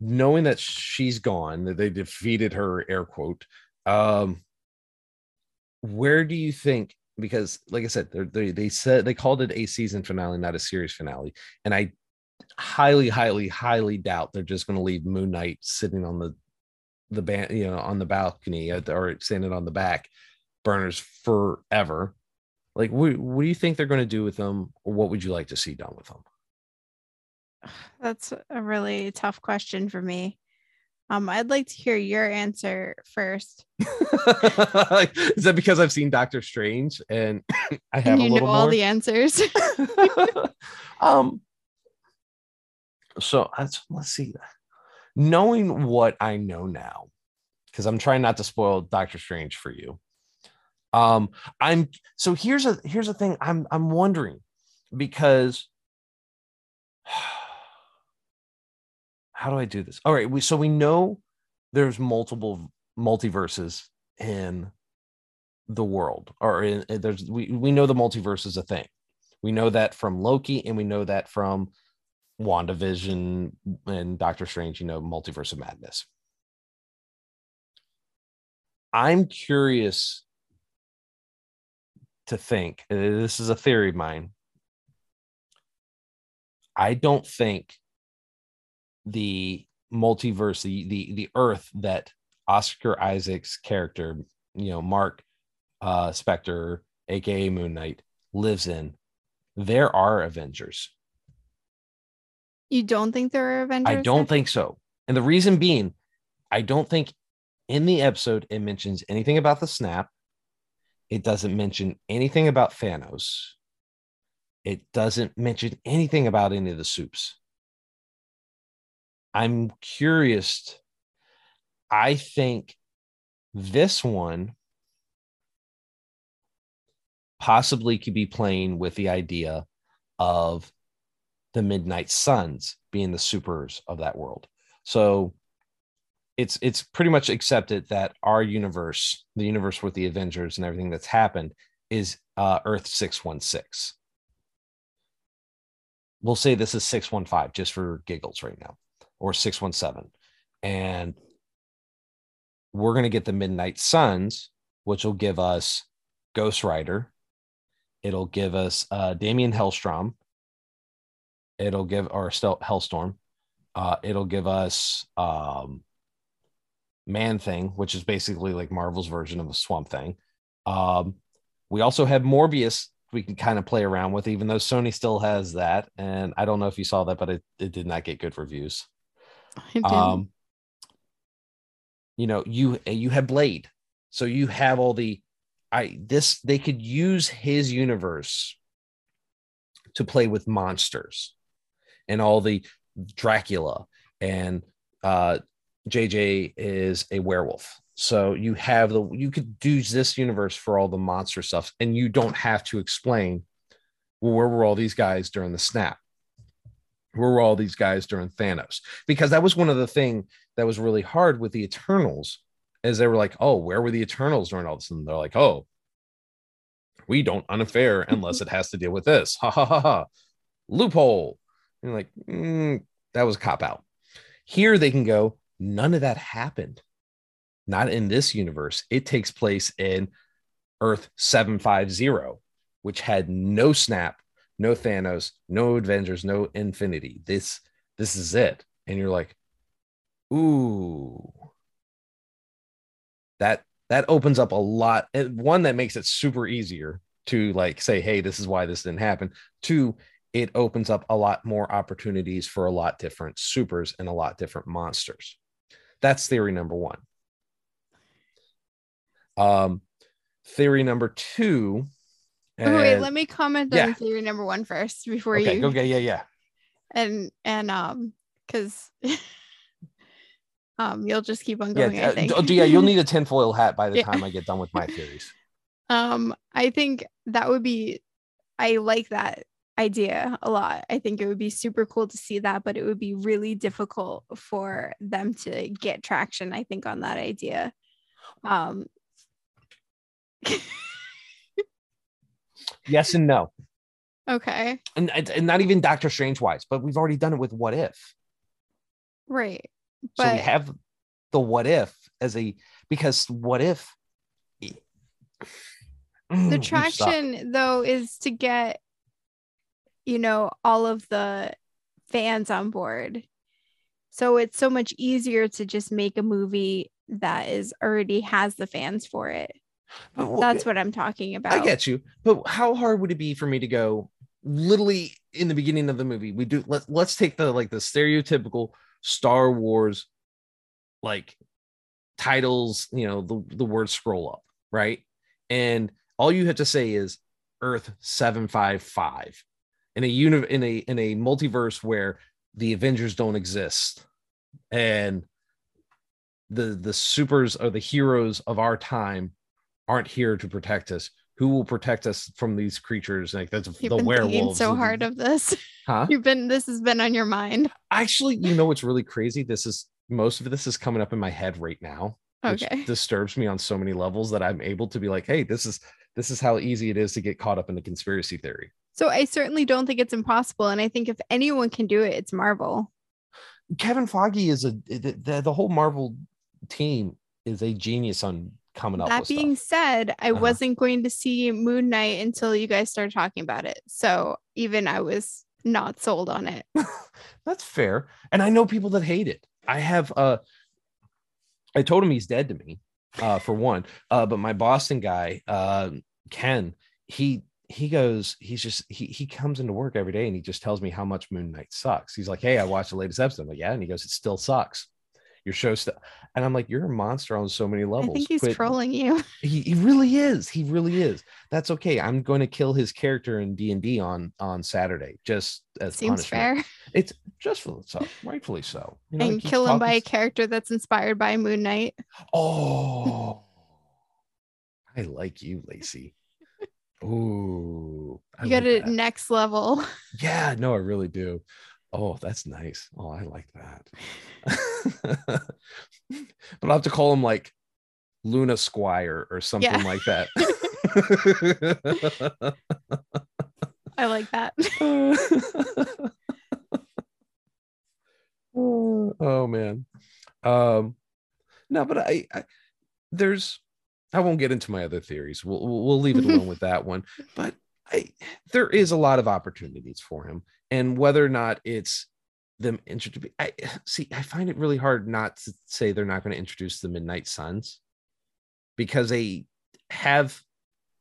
knowing that she's gone, that they defeated her, air quote, um, where do you think because like i said they they said they called it a season finale not a series finale. And i highly highly highly doubt they're just going to leave moon knight sitting on the the band you know on the balcony or standing on the back burners forever. Like what, what do you think they're going to do with them? Or what would you like to see done with them? That's a really tough question for me um, I'd like to hear your answer first. Is that because I've seen Doctor Strange and I have and you a little know more? all the answers? um. So let's let's see. Knowing what I know now, because I'm trying not to spoil Doctor Strange for you. Um, I'm so here's a here's a thing I'm I'm wondering because how do I do this? All right, we so we know there's multiple multiverses in the world, or in, uh, there's we we know the multiverse is a thing. We know that from Loki, and we know that from WandaVision and Doctor Strange. You know, multiverse of madness. I'm curious to think. Uh, this is a theory of mine. I don't think the multiverse, the the the Earth that Oscar Isaac's character, you know, Mark uh Spector, aka Moon Knight, lives in, there are Avengers. You don't think there are Avengers? I don't think so. And the reason being, I don't think in the episode it mentions anything about the snap. It doesn't mention anything about Thanos. It doesn't mention anything about any of the soups. I'm curious. I think this one possibly could be playing with the idea of the Midnight Suns being the supers of that world. So it's it's pretty much accepted that our universe, the universe with the Avengers and everything that's happened, is uh, Earth six one six. We'll say this is six one five just for giggles right now or 617. And we're going to get the Midnight Suns, which will give us Ghost Rider. It'll give us uh, Daimon Hellstrom. It'll give, or Hellstorm. Uh, it'll give us um, Man Thing, which is basically like Marvel's version of a Swamp Thing. Um, we also have Morbius we can kind of play around with, even though Sony still has that. And I don't know if you saw that, but it, it did not get good reviews. Um, you know, you you have Blade, so you have all the I this they could use his universe to play with monsters and all the Dracula and uh JJ is a werewolf. So you have the you could do this universe for all the monster stuff and you don't have to explain well, where were all these guys during the snap? Where were all these guys during Thanos? Because that was one of the thing that was really hard with the Eternals, as they were like, oh, where were the Eternals during all this? And they're like, oh, we don't unfair unless it has to deal with this. Ha ha ha ha. Loophole. And like, mm, that was a cop out. Here they can go, none of that happened. not in this universe. It takes place in Earth 750, which had no snap, no Thanos, no Avengers, no Infinity. This this is it. And you're like, ooh. That that opens up a lot. One that makes it super easier to like say, hey, this is why this didn't happen. Two, it opens up a lot more opportunities for a lot different supers and a lot different monsters. That's theory number one. Um, theory number two. And, wait, let me comment yeah. on theory number one first before okay, you. Okay, yeah, yeah. And and um, because um, you'll just keep on going. Yeah, I think. Uh, yeah, you'll need a tinfoil hat by the yeah. time I get done with my theories. Um, I think that would be. I like that idea a lot. I think it would be super cool to see that, but it would be really difficult for them to get traction. I think on that idea. Um, yes and no. Okay. And, and not even Doctor Strange wise, but we've already done it with What If. Right. But... So we have the What If as a because What If. The mm, traction though is to get, you know, all of the fans on board. So it's so much easier to just make a movie that is already has the fans for it. Well, That's what I'm talking about. I get you, but how hard would it be for me to go? Literally in the beginning of the movie, we do let's let's take the like the stereotypical Star Wars like titles, you know, the the word scroll up, right? And all you have to say is Earth 755 in a uni- in a in a multiverse where the Avengers don't exist and the the supers are the heroes of our time aren't here to protect us. Who will protect us from these creatures? Like that's the werewolves. You've the been werewolves. so hard of this. Huh? You've been this has been on your mind. Actually you know what's really crazy? This is most of this is coming up in my head right now okay. disturbs me on so many levels that i'm able to be like hey this is this is how easy it is to get caught up in the conspiracy theory. So i certainly don't think it's impossible and i think if anyone can do it it's marvel. Kevin Feige is a the, the, the whole marvel team is a genius on coming up. That being stuff. said, I uh-huh. wasn't going to see Moon Knight until you guys started talking about it. So even I was not sold on it. That's fair. And I know people that hate it. I have uh I told him he's dead to me, uh, for one. Uh, but my Boston guy, uh, Ken, he he goes, he's just he he comes into work every day and he just tells me how much Moon Knight sucks. He's like, Hey, I watched the latest episode. I'm like, yeah, and he goes, It still sucks your show stuff. And I'm like, you're a monster on so many levels. I think he's Quit. trolling you. He, he really is. He really is. That's okay. I'm going to kill his character in D and D on on Saturday, just as seems punishment. fair. It's just so, rightfully so. You know, and kill him by a character that's inspired by Moon Knight. Oh, I like you, Lacey. Ooh, you got it next level. Yeah, no, I really do. Oh, that's nice. Oh, I like that. but I'll have to call him like Luna Squire or something yeah. like that. I like that. oh, man. Um no, but I, I there's I won't get into my other theories. We'll we'll leave it alone with that one. But I there is a lot of opportunities for him and whether or not it's them introduce I see I find it really hard not to say they're not going to introduce the Midnight Suns because they have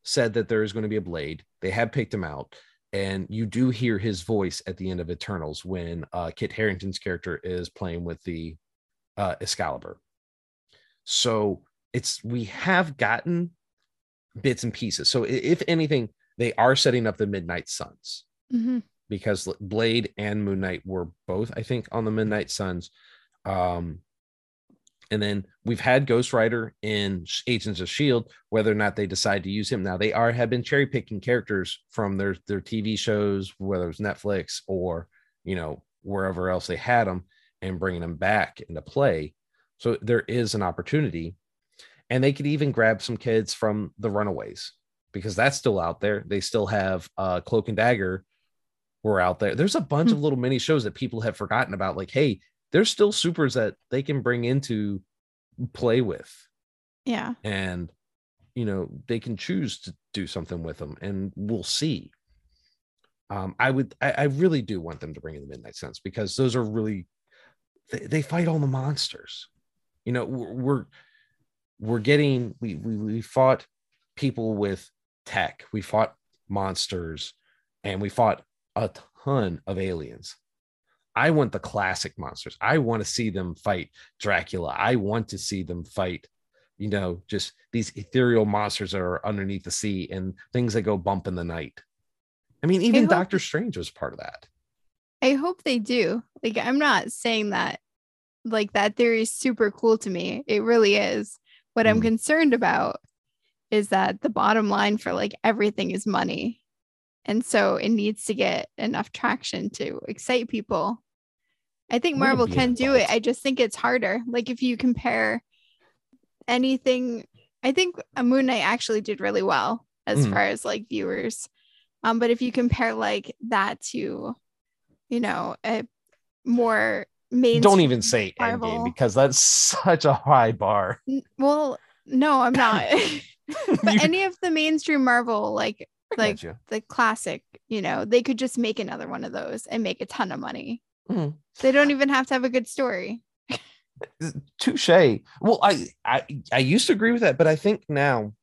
said that there is going to be a blade. They have picked him out and you do hear his voice at the end of Eternals when uh, Kit Harington's character is playing with the uh, Excalibur. So it's we have gotten bits and pieces. So if anything, they are setting up the Midnight Suns. Mm-hmm because Blade and Moon Knight were both, I think, on the Midnight Suns. Um, and then we've had Ghost Rider in Agents of Shield. Whether or not they decide to use him now, they are have been cherry picking characters from their their TV shows, whether it's Netflix or you know wherever else they had them, and bringing them back into play. So there is an opportunity, and they could even grab some kids from the Runaways because that's still out there. They still have uh, Cloak and Dagger were out there. There's a bunch of hmm. little mini shows that people have forgotten about. Like, hey, there's still supers that they can bring into play with. Yeah. and you know they can choose to do something with them and we'll see um i would i, I really do want them to bring in the midnight suns because those are really they, they fight all the monsters you know we're we're, we're getting we, we we fought people with tech we fought monsters and we fought a ton of aliens i want the classic monsters i want to see them fight dracula i want to see them fight you know, just these ethereal monsters that are underneath the sea and things that go bump in the night. I mean, even hope- Doctor Strange was part of that. I hope they do. Like, I'm not saying that, like, that theory is super cool to me. It really is. What I'm Mm. concerned about is that the bottom line for like everything is money. And so it needs to get enough traction to excite people. I think Marvel can do it. I just think it's harder. Like, if you compare anything, I think a Moon Knight actually did really well as Mhm. far as like viewers. Um, but if you compare like that to, you know, a more main Don't even say Marvel. Endgame because that's such a high bar. well, no, I'm not. but any of the mainstream Marvel, like like the classic, you know, they could just make another one of those and make a ton of money. Mhm. They don't even have to have a good story. touche. Well, I, I I used to agree with that, but I think now,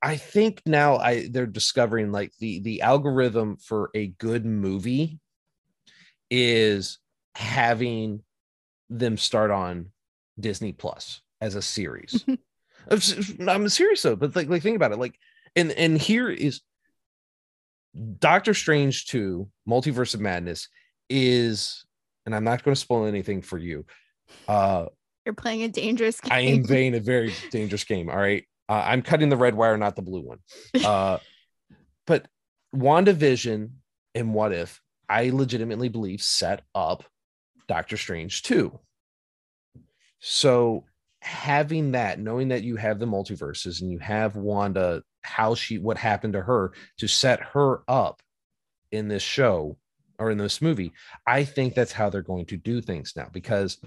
I think now I they're discovering like the the algorithm for a good movie is having them start on Disney Plus as a series. I'm serious though, but like, like think about it, like, and and here is Doctor Strange 2 Multiverse of Madness is, and I'm not going to spoil anything for you. Uh, You're playing a dangerous game. I am playing a very dangerous game. All right. Uh, I'm cutting the red wire, not the blue one. Uh, but WandaVision and What If, I legitimately believe set up Doctor Strange 2. So having that, knowing that you have the multiverses and you have Wanda, how she, what happened to her to set her up in this show or in this movie, I think that's how they're going to do things now because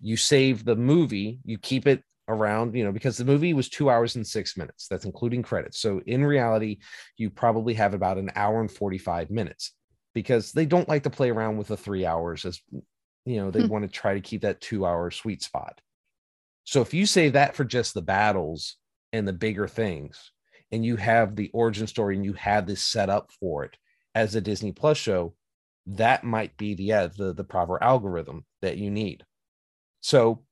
you save the movie, you keep it around, you know, because the movie was two hours and six minutes. That's including credits. So in reality, you probably have about an hour and 45 minutes because they don't like to play around with the three hours as you know, they Hmm. want to try to keep that two hour sweet spot. So if you save that for just the battles and the bigger things, and you have the origin story and you have this set up for it as a Disney Plus show, that might be the yeah, the, the proper algorithm that you need. So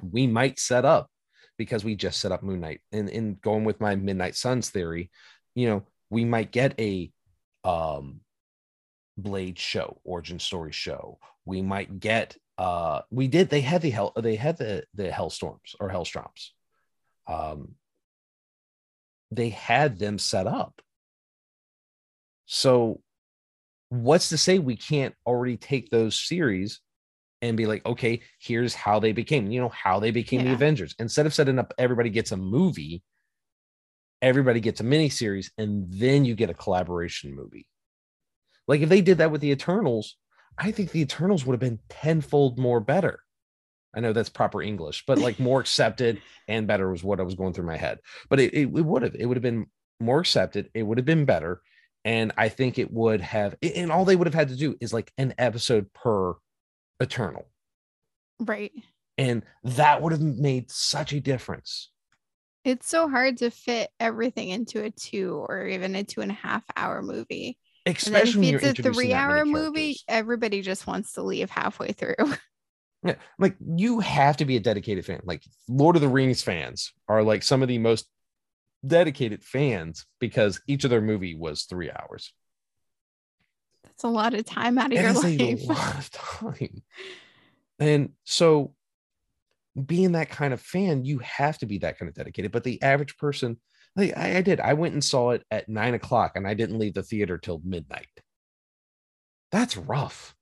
we might set up because we just set up Moon Knight and in going with my Midnight Suns theory, you know, we might get a um Blade show, origin story show. We might get uh we did they had the hell they had the the Hellstorms or Hellstroms. Um they had them set up. So what's to say we can't already take those series and be like, okay, here's how they became, you know, how they became the Avengers. Instead of setting up everybody gets a movie, everybody gets a mini series, and then you get a collaboration movie. Like if they did that with the Eternals, I think the Eternals would have been tenfold more better. I know that's proper English, but like more accepted and better was what I was going through my head. But it, it, it would have, it would have been more accepted. It would have been better. And I think it would have, and all they would have had to do is like an episode per Eternal. Right. And that would have made such a difference. It's so hard to fit everything into a two or even a two and a half hour movie. Especially when if it's a three-hour movie, characters. everybody just wants to leave halfway through. Yeah, like you have to be a dedicated fan. Like Lord of the Rings fans are like some of the most dedicated fans because each of their movie was three hours. That's a lot of time out of It your is a life. lot of time. And so being that kind of fan, you have to be that kind of dedicated. But the average person, like I, I did, I went and saw it at nine o'clock and I didn't leave the theater till midnight. That's rough.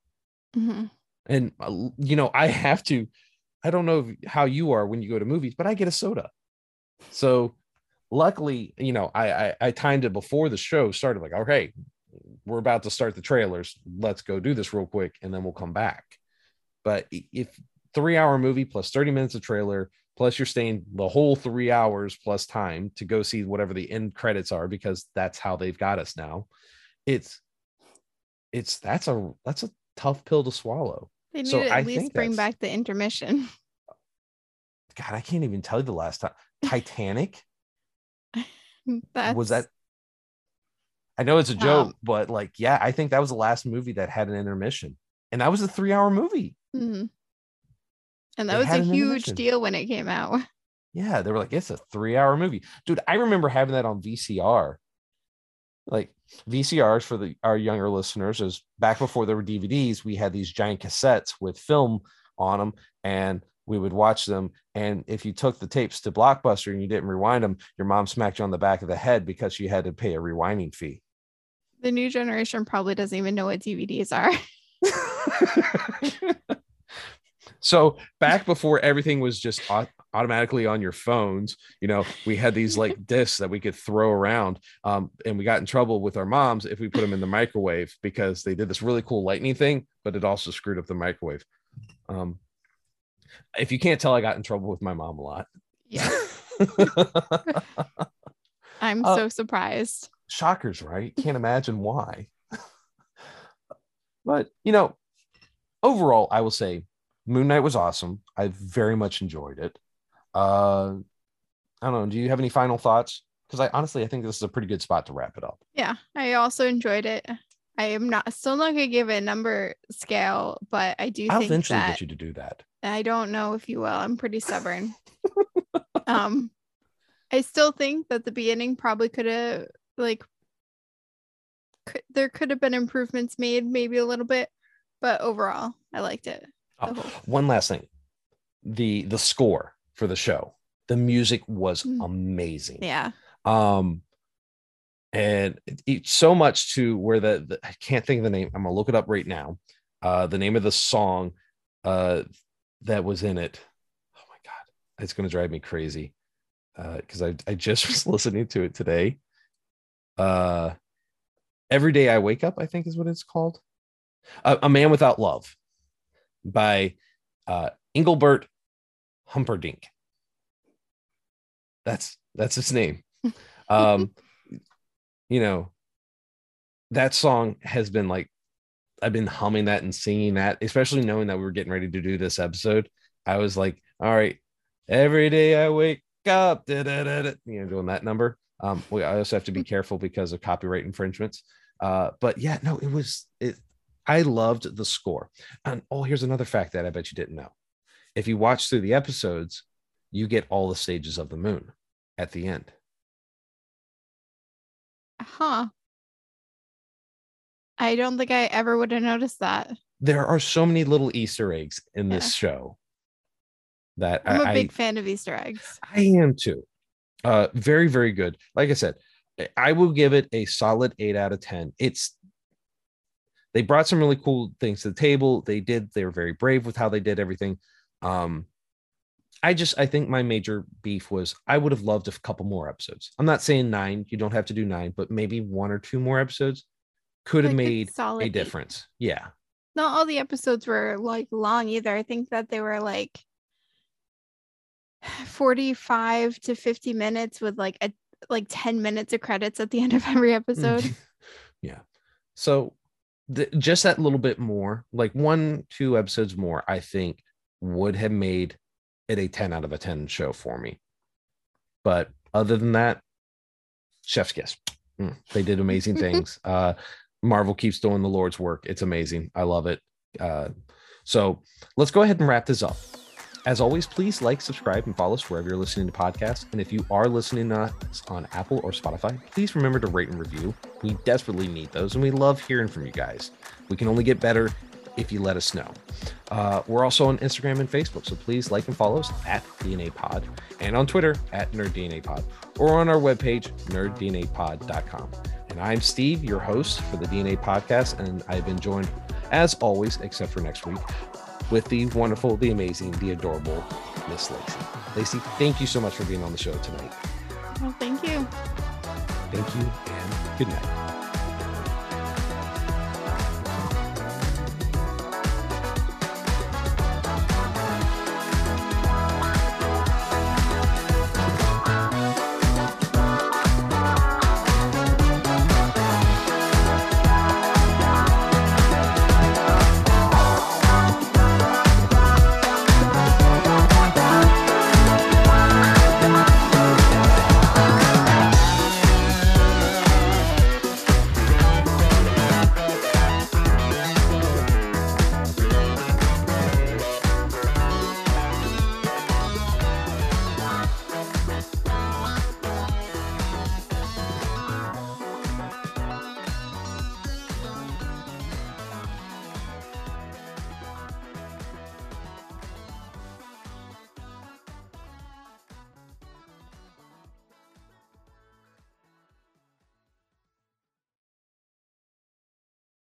Mhm. And uh, you know, I have to. I don't know how you are when you go to movies, but I get a soda. So luckily, you know, I, I I timed it before the show started. Like, okay, we're about to start the trailers. Let's go do this real quick, and then we'll come back. But if three hour movie plus thirty minutes of trailer plus you're staying the whole three hours plus time to go see whatever the end credits are because that's how they've got us now. It's it's that's a that's a tough pill to swallow. They need So to I at least bring back the intermission. god i can't even tell you the last time. Titanic? That's, was that i know it's a joke Um, but like yeah i think that was the last movie that had an intermission. And that was a three hour movie. Mhm. And that was a huge deal when it came out. Yeah, they were like, it's a three hour movie. Dude, I remember having that on VCR. Like VCRs for the our younger listeners is back before there were DVDs, we had these giant cassettes with film on them and we would watch them. And if you took the tapes to Blockbuster and you didn't rewind them, your mom smacked you on the back of the head because you had to pay a rewinding fee. The new generation probably doesn't even know what DVDs are. so back before everything was just au- automatically on your phones you know we had these like discs that we could throw around um, and we got in trouble with our moms if we put them in the microwave because they did this really cool lightning thing but it also screwed up the microwave um, if you can't tell i got in trouble with my mom a lot Yeah. I'm Uh, so surprised. shockers right can't imagine why but you know overall i will say moon knight was awesome i very much enjoyed it uh i don't know do you have any final thoughts because i honestly i think this is a pretty good spot to wrap it up Yeah, I also enjoyed it. I am not still not gonna give it a number scale, but I do i'll think eventually that get you to do that I don't know if you will. I'm pretty stubborn. um, I still think that the beginning probably could have like could, there could have been improvements made, maybe a little bit, but overall, I liked it. Oh, whole- one last thing. The the score for the show the music was Mm. amazing. Yeah, um and it, it- so much to where the, the i can't think of the name. I'm gonna look it up right now. Uh the name of the song uh that was in it. Oh my god. It's gonna drive me crazy. Uh because i i just was listening to it today. Uh every day i wake up i think is what it's called. A man without love by uh engelbert humperdinck. That's that's his name. Um you know that song has been like i've been humming that and singing that especially knowing that we were getting ready to do this episode. I was like all right every day i wake up da, da, da, you know doing that number. Um we I also have to be careful because of copyright infringements. Uh but yeah no it was it i loved the score and oh here's another fact that i bet you didn't know if you watch through the episodes you get all the stages of the moon at the end huh? I don't think I ever would have noticed that. there are so many little Easter eggs in this show that I'm a I, big fan of Easter eggs. I am too. Uh, very, very good. Like I said, I- I will give it a solid eight out of 10. It's, they brought some really cool things to the table. They did, they were very brave with how they did everything. Um, I just, I think my major beef was I would have loved a couple more episodes. I'm not saying nine, you don't have to do nine, but maybe one or two more episodes could have Like made solid a difference. Yeah. Not all the episodes were like long either. I think that they were like 45 to 50 minutes with like a like 10 minutes of credits at the end of every episode. yeah. So th- just that little bit more, like one, two episodes more, I think would have made it a 10 out of a 10 show for me. But other than that, chef's kiss. Mm, they did amazing things. Uh, Marvel keeps doing the Lord's work. It's amazing. I love it. Uh, so let's go ahead and wrap this up. As always, please like, subscribe, and follow us wherever you're listening to podcasts. And if you are listening to us on Apple or Spotify, please remember to rate and review. We desperately need those, and we love hearing from you guys. We can only get better if you let us know. Uh, we're also on Instagram and Facebook, so please like and follow us at DNA Pod and on Twitter at Nerd DNA Pod or on our webpage, nerddnapod.com. And I'm Steve, your host for the DNA Podcast, and I've been joined, as always, except for next week, with the wonderful, the amazing, the adorable Miss Lacey. Lacey, thank you so much for being on the show tonight. Well, thank you. Thank you and good night.